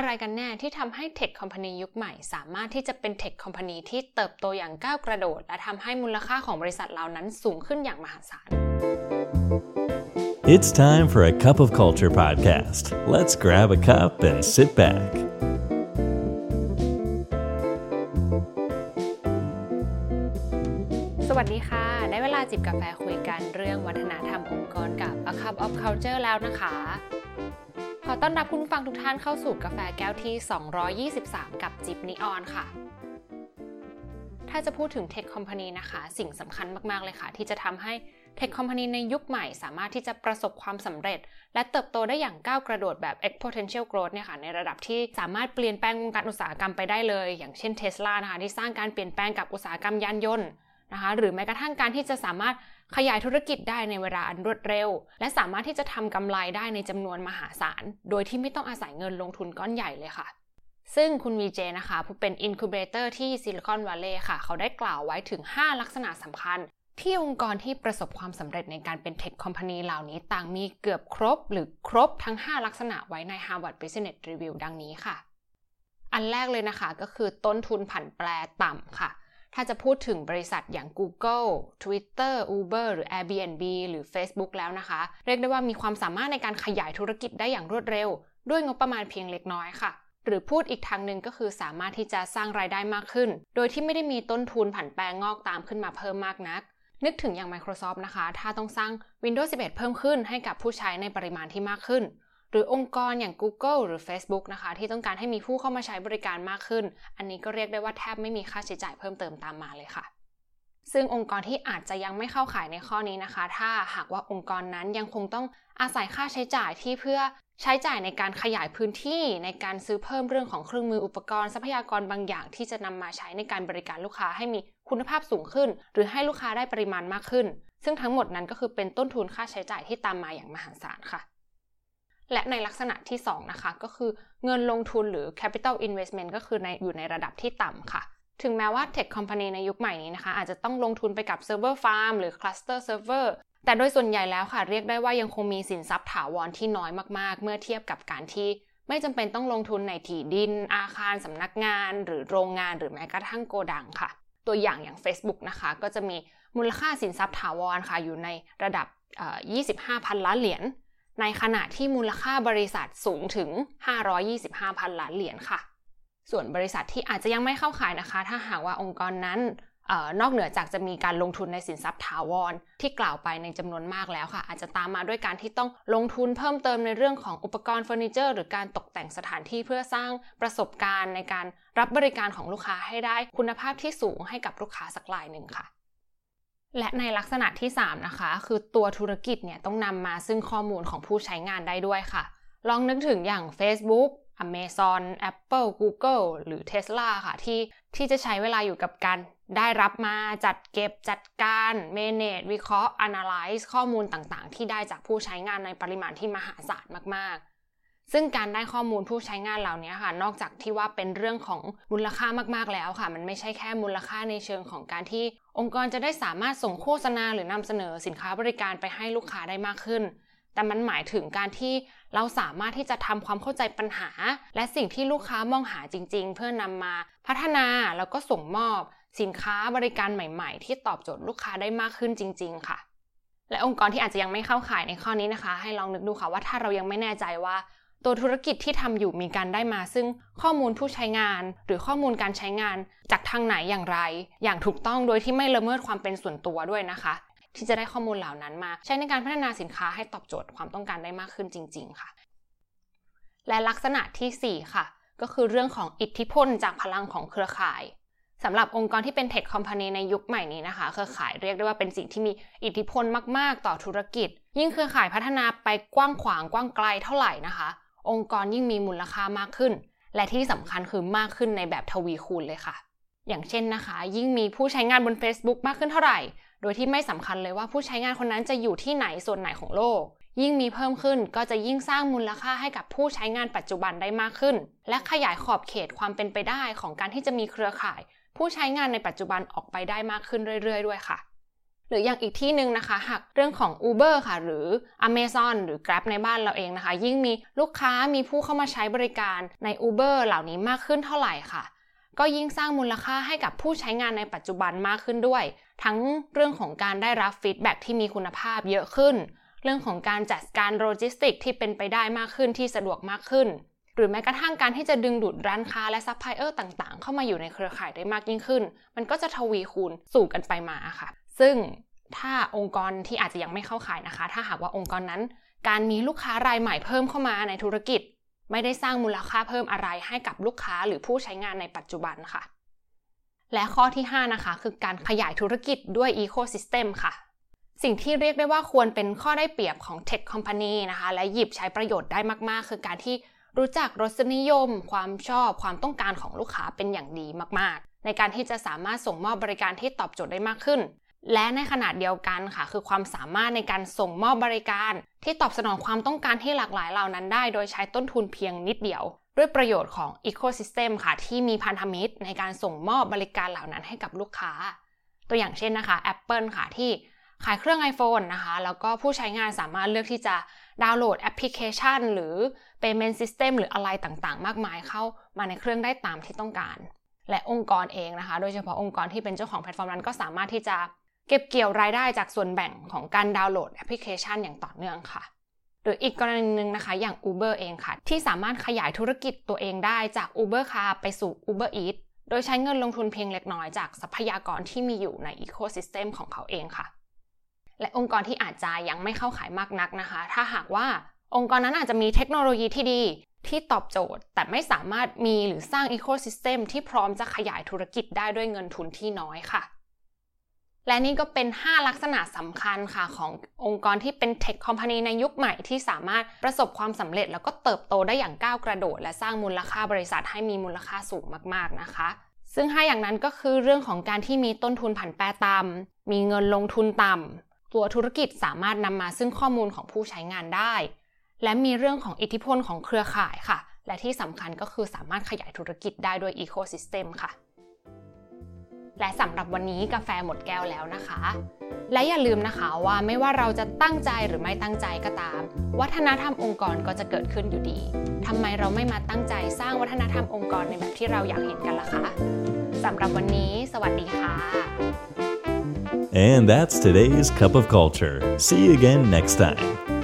อะไรกันแน่ที่ทำให้เทคคอมพานียุคใหม่ สามารถที่จะเป็นเทคคอมพานีที่เติบโตอย่างก้าวกระโดด และทำให้มูลค่าของบริษัทเหล่านั้นสูงขึ้นอย่างมหาศาล It's time for a cup of culture podcast. Let's grab a cup and sit back. สวัสดีค่ะ ได้เวลาจิบกาแฟคุยกันเรื่องวัฒนธรรมองค์กรกับ A Cup of Culture แล้วนะคะ ขอต้อนรับคุณฟังทุกท่านเข้าสู่กาแฟแก้วที่ 223 กับจิบนิออนค่ะ ถ้าจะพูดถึงเทคคอมพานีนะคะ สิ่งสำคัญมาก ๆ เลยค่ะ ที่จะทำให้เทคคอมพานีในยุคใหม่สามารถที่จะประสบความสำเร็จ และเติบโตได้อย่างก้าวกระโดดแบบ exponential growth เนี่ยค่ะในระดับที่สามารถเปลี่ยนแปลงวงการอุตสาหกรรมไปได้เลย อย่างเช่นเทสลานะคะที่สร้างการเปลี่ยนแปลงกับอุตสาหกรรมยานยนต์ นะคะหรือแม้กระทั่งการที่จะสามารถขยายธุรกิจได้ในเวลาอันรวดเร็ว และสามารถที่จะทำกำไรได้ในจำนวนมหาศาล โดยที่ไม่ต้องอาศัยเงินลงทุนก้อนใหญ่เลยค่ะ ซึ่งคุณวีเจนะคะผู้เป็น incubator ที่ซิลิคอนวัลเลย์ค่ะ เขาได้กล่าวไว้ถึง 5 ลักษณะสำคัญ ที่องค์กรที่ประสบความสำเร็จในการเป็น tech company เหล่านี้ต่างมีเกือบครบ หรือครบทั้ง 5 ลักษณะไว้ใน Harvard Business Review ดังนี้ค่ะ อันแรกเลยนะคะก็คือต้นทุนผันแปรต่ำค่ะ ถ้าจะพูดถึงบริษัทอย่าง Google Twitter Uber หรือ Airbnb หรือ Facebook แล้วนะคะ เรียกได้ว่ามีความสามารถในการขยายธุรกิจได้อย่างรวดเร็ว ด้วยงบประมาณเพียงเล็กน้อยค่ะ หรือพูดอีกทางหนึ่งก็คือสามารถที่จะสร้างรายได้มากขึ้น โดยที่ไม่ได้มีต้นทุนผันแปรงอกตามขึ้นมาเพิ่มมากนัก นึกถึงอย่าง Microsoft นะคะ ถ้าต้องสร้าง Windows 11 เพิ่มขึ้นให้กับผู้ใช้ในปริมาณที่มากขึ้น หรือองค์กรอย่าง Google หรือ Facebook นะคะ ที่ต้องการให้มีผู้เข้ามาใช้บริการมากขึ้น อันนี้ก็เรียกได้ว่าแทบไม่มีค่าใช้จ่ายเพิ่มเติมตามมาเลยค่ะ ซึ่งองค์กรที่อาจจะยังไม่เข้าข่ายในข้อนี้นะคะ ถ้าหากว่าองค์กรนั้นยังคงต้องอาศัยค่าใช้จ่ายที่เพื่อใช้จ่ายในการขยายพื้นที่ในการซื้อเพิ่มเรื่องของเครื่องมืออุปกรณ์ทรัพยากรบางอย่าง ที่จะนำมาใช้ในการบริการลูกค้าให้มีคุณภาพสูงขึ้น หรือให้ลูกค้าได้ปริมาณมากขึ้น ซึ่งทั้งหมดนั้นก็คือเป็นต้นทุนค่าใช้จ่ายที่ตามมาอย่างมหาศาลค่ะ และในลักษณะที่ 2 นะคะ ก็คือเงินลงทุนหรือ capital investment ก็คือในอยู่ในระดับที่ต่ำค่ะ ถึงแม้ว่า tech company ในยุคใหม่นี้นะคะ อาจจะต้องลงทุนไปกับ server farm หรือ cluster server แต่โดยส่วนใหญ่แล้วค่ะ เรียกได้ว่ายังคงมีสินทรัพย์ถาวรที่น้อยมากๆ เมื่อเทียบกับการที่ไม่จำเป็นต้องลงทุนในที่ดิน อาคารสำนักงาน หรือโรงงานหรือแม้กระทั่งโกดังค่ะ ตัวอย่างอย่าง Facebook นะคะ ก็จะมีมูลค่าสินทรัพย์ถาวรค่ะอยู่ในระดับ 25พันล้านเหรียญ ในขณะที่มูลค่าบริษัทสูงถึง 525พันล้านเหรียญค่ะ ส่วนบริษัทที่อาจจะยังไม่เข้าขายนะคะ ถ้าหากว่าองค์กรนั้นออนอกเหนือจากจะมีการลงทุนในสินทรัพย์ถาวร ที่กล่าวไปในจำนวนมากแล้วค่ะ อาจจะตามมาด้วยการที่ต้องลงทุนเพิ่มเติมในเรื่องของอุปกรณ์เฟอร์นิเจอร์ หรือการตกแต่งสถานที่เพื่อสร้างประสบการณ์ในการรับบริการของลูกค้าให้ได้คุณภาพที่สูงให้กับลูกค้าสักรายหนึ่งค่ะ และในลักษณะที่ 3 นะคะ คือตัวธุรกิจเนี่ยต้องนำมาซึ่งข้อมูลของผู้ใช้งานได้ด้วยค่ะ ลองนึกถึงอย่าง Facebook Amazon Apple Google หรือ Tesla ค่ะ ที่ที่จะใช้เวลาอยู่กับการได้รับมาจัดเก็บจัดการ manage วิเคราะห์ analyze ข้อมูลต่างๆ ที่ได้จากผู้ใช้งานในปริมาณที่มหาศาลมากๆ ซึ่งการได้ข้อมูลผู้ใช้งานเหล่านี้ค่ะ นอกจากที่ว่าเป็นเรื่องของมูลค่ามากๆแล้วค่ะ มันไม่ใช่แค่มูลค่าในเชิงของการที่ องค์กรจะได้สามารถส่งโฆษณาหรือนำเสนอสินค้าบริการไปให้ลูกค้าได้มากขึ้น แต่มันหมายถึงการที่เราสามารถที่จะทำความเข้าใจปัญหา และสิ่งที่ลูกค้ามองหาจริง ๆ เพื่อนำมาพัฒนาแล้วก็ส่งมอบ สินค้าบริการใหม่ ๆ ที่ตอบโจทย์ลูกค้าได้มากขึ้นจริง ๆ ค่ะและองค์กรที่อาจจะยังไม่เข้าข่ายในข้อนี้นะคะ ให้ลองนึกดูค่ะว่าถ้าเรายังไม่แน่ใจว่า ตัวธุรกิจที่ทำอยู่มีการได้มา ซึ่งข้อมูลผู้ใช้งาน หรือข้อมูลการใช้งานจากทางไหนอย่างไร อย่างถูกต้องโดยที่ไม่ละเมิดความเป็นส่วนตัวด้วยนะคะ ที่จะได้ข้อมูลเหล่านั้นมา ใช้ในการพัฒนาสินค้าให้ตอบโจทย์ความต้องการได้มากขึ้นจริง ๆ ค่ะ และลักษณะที่ 4 ค่ะ ก็คือเรื่องของอิทธิพลจากพลังของเครือข่ายสำหรับองค์กรที่เป็นเทคคอมพานีในยุคใหม่นี้นะคะ เครือข่ายเรียกได้ว่าเป็นสิ่งที่มีอิทธิพลมาก ๆ ต่อธุรกิจ ยิ่งเครือข่ายพัฒนาไปกว้างขวางกว้างไกลเท่าไหร่นะคะ องค์กรยิ่งมีมูลค่ามากขึ้น และที่สำคัญคือมากขึ้นในแบบทวีคูณเลยค่ะ อย่างเช่นนะคะ ยิ่งมีผู้ใช้งานบน Facebook มากขึ้นเท่าไหร่ โดยที่ไม่สำคัญเลยว่าผู้ใช้งานคนนั้นจะอยู่ที่ไหนส่วนไหนของโลก ยิ่งมีเพิ่มขึ้นก็จะยิ่งสร้างมูลค่าให้กับผู้ใช้งานปัจจุบันได้มากขึ้น และขยายขอบเขตความเป็นไปได้ของการที่จะมีเครือข่าย ผู้ใช้งานในปัจจุบันออกไปได้มากขึ้นเรื่อย ๆ ด้วยค่ะ หรืออย่างอีกที่หนึ่งนะคะ หากเรื่องของ Uber ค่ะ หรือ Amazon หรือ Grab ในบ้านเราเองนะคะ ยิ่งมีลูกค้ามีผู้เข้ามาใช้บริการใน Uber เหล่านี้มากขึ้นเท่าไหร่ค่ะ ก็ยิ่งสร้างมูลค่าให้กับผู้ใช้งานในปัจจุบันมากขึ้นด้วย ทั้งเรื่องของการได้รับ feedback ที่มีคุณภาพเยอะขึ้น เรื่องของการจัดการโลจิสติกที่เป็นไปได้มากขึ้นที่สะดวกมากขึ้น หรือแม้กระทั่งการที่จะดึงดูดร้านค้าและซัพพลายเออร์ต่างๆ เข้ามาอยู่ในเครือข่ายได้มากยิ่งขึ้น มันก็จะทวีคูณสู่กันไปมาค่ะ ซึ่งถ้าองค์กรที่อาจจะยังไม่เข้าข่ายนะคะ ถ้าหากว่าองค์กรนั้น การมีลูกค้ารายใหม่เพิ่มเข้ามาในธุรกิจ ไม่ได้สร้างมูลค่าเพิ่มอะไรให้กับลูกค้าหรือผู้ใช้งานในปัจจุบันค่ะ และข้อที่ 5 นะคะ คือการขยายธุรกิจด้วย Ecosystem ค่ะ สิ่งที่เรียกได้ว่าควรเป็นข้อได้เปรียบของ Tech Company นะคะ และหยิบใช้ประโยชน์ได้มาก ๆ คือการที่รู้จักรสนิยม ความชอบ ความต้องการของลูกค้าเป็นอย่างดีมาก ๆ ในการที่จะสามารถส่งมอบบริการที่ตอบโจทย์ได้มากขึ้น และในขนาดเดียวกันค่ะ คือความสามารถในการส่งมอบบริการ ที่ตอบสนองความต้องการที่หลากหลายเหล่านั้นได้ โดยใช้ต้นทุนเพียงนิดเดียว ด้วยประโยชน์ของ Ecosystem ค่ะ ที่มีพันธมิตรในการส่งมอบบริการเหล่านั้นให้กับลูกค้า ตัวอย่างเช่นนะคะ Apple ค่ะที่ขายเครื่อง iPhone นะคะ แล้วก็ผู้ใช้งานสามารถเลือกที่จะดาวน์โหลดแอปพลิเคชัน หรือ Payment System หรืออะไรต่างๆ มากมายเข้ามาในเครื่องได้ตามที่ต้องการ และองค์กรเองนะคะ โดยเฉพาะองค์กรที่เป็นเจ้าของแพลตฟอร์มนั้นก็สามารถที่จะ เก็บเกี่ยวรายได้จากส่วนแบ่งของการดาวน์โหลดแอปพลิเคชันอย่างต่อเนื่องค่ะ หรืออีกกรณีหนึ่งนะคะอย่าง Uber เองค่ะ ที่สามารถขยายธุรกิจตัวเองได้จาก Uber Car ไปสู่ Uber Eats โดยใช้เงินลงทุนเพียงเล็กน้อยจากทรัพยากรที่มีอยู่ใน Ecosystem ของเขาเองค่ะ และองค์กรที่อาจจะยังไม่เข้าข่ายมากนักนะคะ ถ้าหากว่าองค์กรนั้นอาจจะมีเทคโนโลยีที่ดีที่ตอบโจทย์ แต่ไม่สามารถมีหรือสร้าง Ecosystem ที่พร้อมจะขยายธุรกิจได้ด้วยเงินทุนที่น้อยค่ะ และนี่ก็เป็น 5 ลักษณะสำคัญค่ะขององค์กรที่เป็นเทคคอมพานีในยุคใหม่ที่สามารถประสบความสำเร็จ แล้วก็เติบโตได้อย่างก้าวกระโดด และสร้างมูลค่าบริษัทให้มีมูลค่าสูงมากๆนะคะซึ่ง5อย่างนั้นก็คือเรื่องของการที่มีต้นทุนผันแปรต่ำ มีเงินลงทุนต่ำ ตัวธุรกิจสามารถนำมาซึ่งข้อมูลของผู้ใช้งานได้ และมีเรื่องของอิทธิพลของเครือข่ายค่ะ และที่สำคัญก็คือสามารถขยายธุรกิจได้ด้วยอีโคซิสเต็มค่ะ และสำหรับวันนี้กาแฟหมดแก้วแล้วนะคะ และอย่าลืมนะคะว่าไม่ว่าเราจะตั้งใจหรือไม่ตั้งใจก็ตาม วัฒนธรรมองค์กรก็จะเกิดขึ้นอยู่ดีทำไมเราไม่มาตั้งใจสร้างวัฒนธรรมองค์กรในแบบที่เราอยากเห็นกันล่ะคะสำหรับวันนี้ สวัสดีค่ะ And that's today's Cup of Culture. See you again next time.